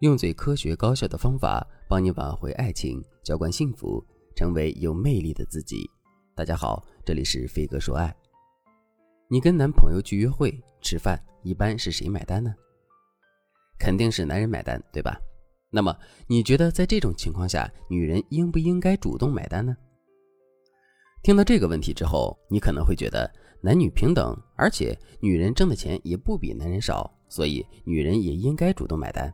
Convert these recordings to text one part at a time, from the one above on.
用最科学高效的方法帮你挽回爱情，浇灌幸福，成为有魅力的自己。大家好，这里是飞哥说爱。你跟男朋友去约会吃饭，一般是谁买单呢？肯定是男人买单，对吧？那么你觉得在这种情况下，女人应不应该主动买单呢？听到这个问题之后，你可能会觉得男女平等，而且女人挣的钱也不比男人少，所以女人也应该主动买单。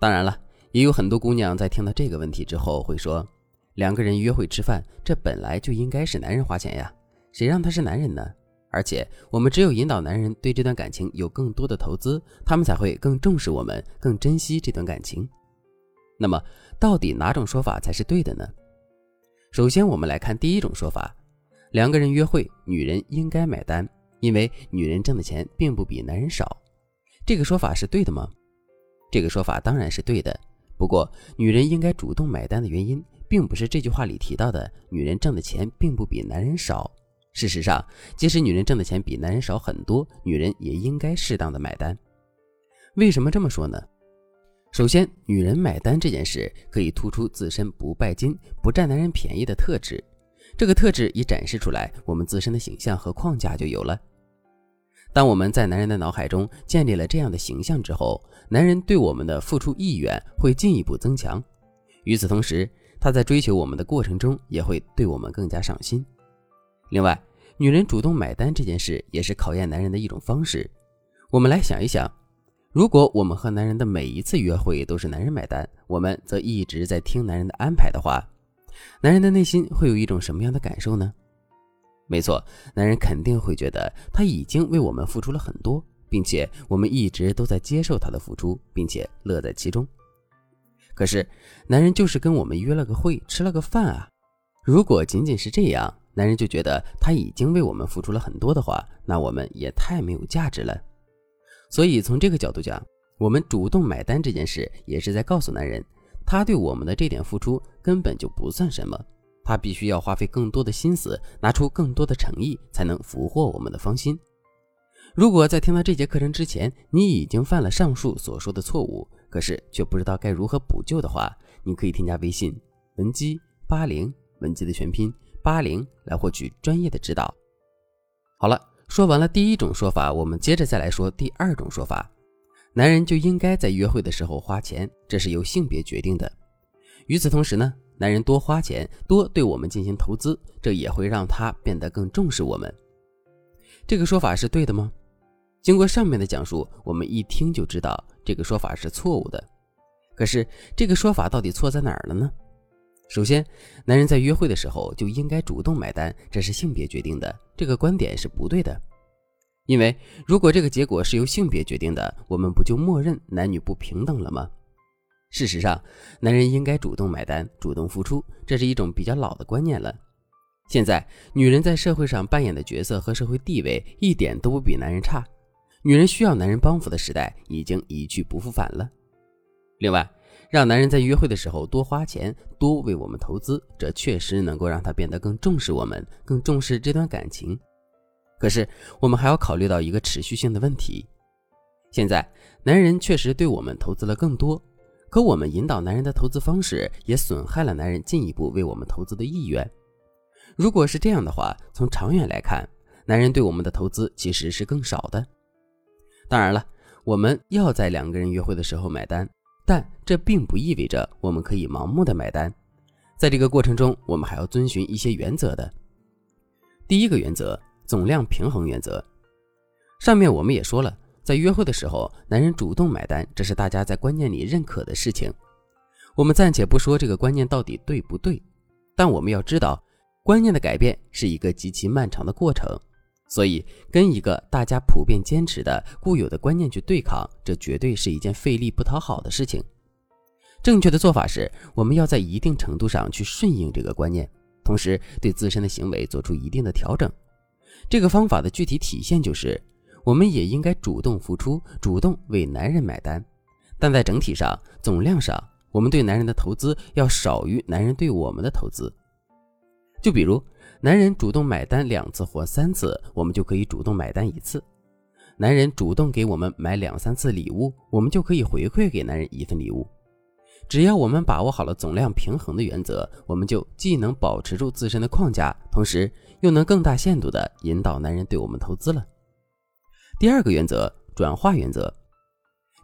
当然了，也有很多姑娘在听到这个问题之后会说：“两个人约会吃饭，这本来就应该是男人花钱呀，谁让他是男人呢？而且我们只有引导男人对这段感情有更多的投资，他们才会更重视我们，更珍惜这段感情。”那么，到底哪种说法才是对的呢？首先，我们来看第一种说法：两个人约会，女人应该买单，因为女人挣的钱并不比男人少。这个说法是对的吗？这个说法当然是对的，不过女人应该主动买单的原因，并不是这句话里提到的女人挣的钱并不比男人少。事实上，即使女人挣的钱比男人少很多，女人也应该适当的买单。为什么这么说呢？首先，女人买单这件事可以突出自身不拜金、不占男人便宜的特质，这个特质一展示出来，我们自身的形象和框架就有了。当我们在男人的脑海中建立了这样的形象之后，男人对我们的付出意愿会进一步增强。与此同时，他在追求我们的过程中也会对我们更加上心。另外，女人主动买单这件事也是考验男人的一种方式。我们来想一想，如果我们和男人的每一次约会都是男人买单，我们则一直在听男人的安排的话，男人的内心会有一种什么样的感受呢？没错，男人肯定会觉得他已经为我们付出了很多，并且我们一直都在接受他的付出，并且乐在其中。可是，男人就是跟我们约了个会，吃了个饭啊。如果仅仅是这样，男人就觉得他已经为我们付出了很多的话，那我们也太没有价值了。所以，从这个角度讲，我们主动买单这件事，也是在告诉男人，他对我们的这点付出根本就不算什么。他必须要花费更多的心思，拿出更多的诚意，才能俘获我们的芳心。如果在听到这节课程之前，你已经犯了上述所说的错误，可是却不知道该如何补救的话，你可以添加微信文姬八零，文姬的全拼八零，来获取专业的指导。好了，说完了第一种说法，我们接着再来说第二种说法：男人就应该在约会的时候花钱，这是由性别决定的。与此同时呢？男人多花钱，多对我们进行投资，这也会让他变得更重视我们。这个说法是对的吗？经过上面的讲述，我们一听就知道这个说法是错误的。可是这个说法到底错在哪儿了呢？首先，男人在约会的时候就应该主动买单，这是性别决定的，这个观点是不对的。因为如果这个结果是由性别决定的，我们不就默认男女不平等了吗？事实上，男人应该主动买单、主动付出，这是一种比较老的观念了。现在，女人在社会上扮演的角色和社会地位一点都不比男人差。女人需要男人帮扶的时代已经一去不复返了。另外，让男人在约会的时候多花钱、多为我们投资，这确实能够让他变得更重视我们，更重视这段感情。可是，我们还要考虑到一个持续性的问题：现在，男人确实对我们投资了更多。可我们引导男人的投资方式，也损害了男人进一步为我们投资的意愿。如果是这样的话，从长远来看，男人对我们的投资其实是更少的。当然了，我们要在两个人约会的时候买单，但这并不意味着我们可以盲目的买单。在这个过程中，我们还要遵循一些原则的。第一个原则，总量平衡原则。上面我们也说了。在约会的时候，男人主动买单，这是大家在观念里认可的事情。我们暂且不说这个观念到底对不对，但我们要知道，观念的改变是一个极其漫长的过程。所以，跟一个大家普遍坚持的固有的观念去对抗，这绝对是一件费力不讨好的事情。正确的做法是，我们要在一定程度上去顺应这个观念，同时对自身的行为做出一定的调整。这个方法的具体体现就是。我们也应该主动付出，主动为男人买单，但在整体上、总量上，我们对男人的投资要少于男人对我们的投资。就比如，男人主动买单两次或三次，我们就可以主动买单一次；男人主动给我们买两三次礼物，我们就可以回馈给男人一份礼物。只要我们把握好了总量平衡的原则，我们就既能保持住自身的框架，同时又能更大限度的引导男人对我们投资了。第二个原则，转化原则。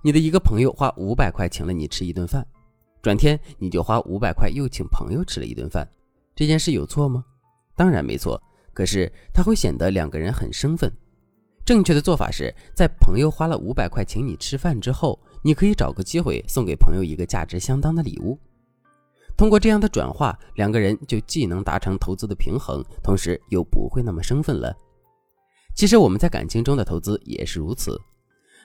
你的一个朋友花五百块请了你吃一顿饭，转天你就花五百块又请朋友吃了一顿饭，这件事有错吗？当然没错，可是它会显得两个人很生分。正确的做法是在朋友花了五百块请你吃饭之后，你可以找个机会送给朋友一个价值相当的礼物。通过这样的转化，两个人就既能达成投资的平衡，同时又不会那么生分了。其实我们在感情中的投资也是如此。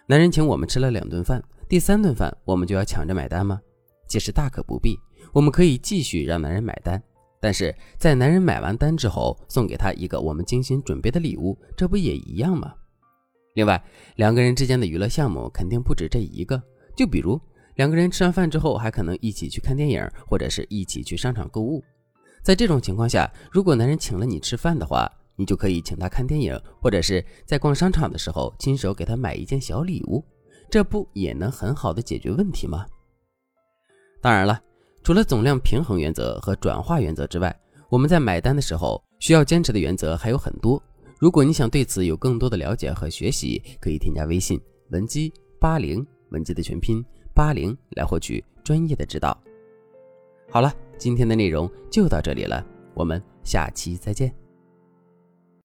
男人请我们吃了两顿饭，第三顿饭我们就要抢着买单吗？其实大可不必，我们可以继续让男人买单。但是在男人买完单之后，送给他一个我们精心准备的礼物，这不也一样吗？另外，两个人之间的娱乐项目肯定不止这一个。就比如两个人吃完饭之后，还可能一起去看电影，或者是一起去商场购物。在这种情况下，如果男人请了你吃饭的话，你就可以请他看电影，或者是在逛商场的时候亲手给他买一件小礼物，这不也能很好的解决问题吗？当然了。除了总量平衡原则和转化原则之外，我们在买单的时候需要坚持的原则还有很多。如果你想对此有更多的了解和学习，可以添加微信文姬八零，文姬的全拼八零，来获取专业的指导。好了，今天的内容就到这里了，我们下期再见。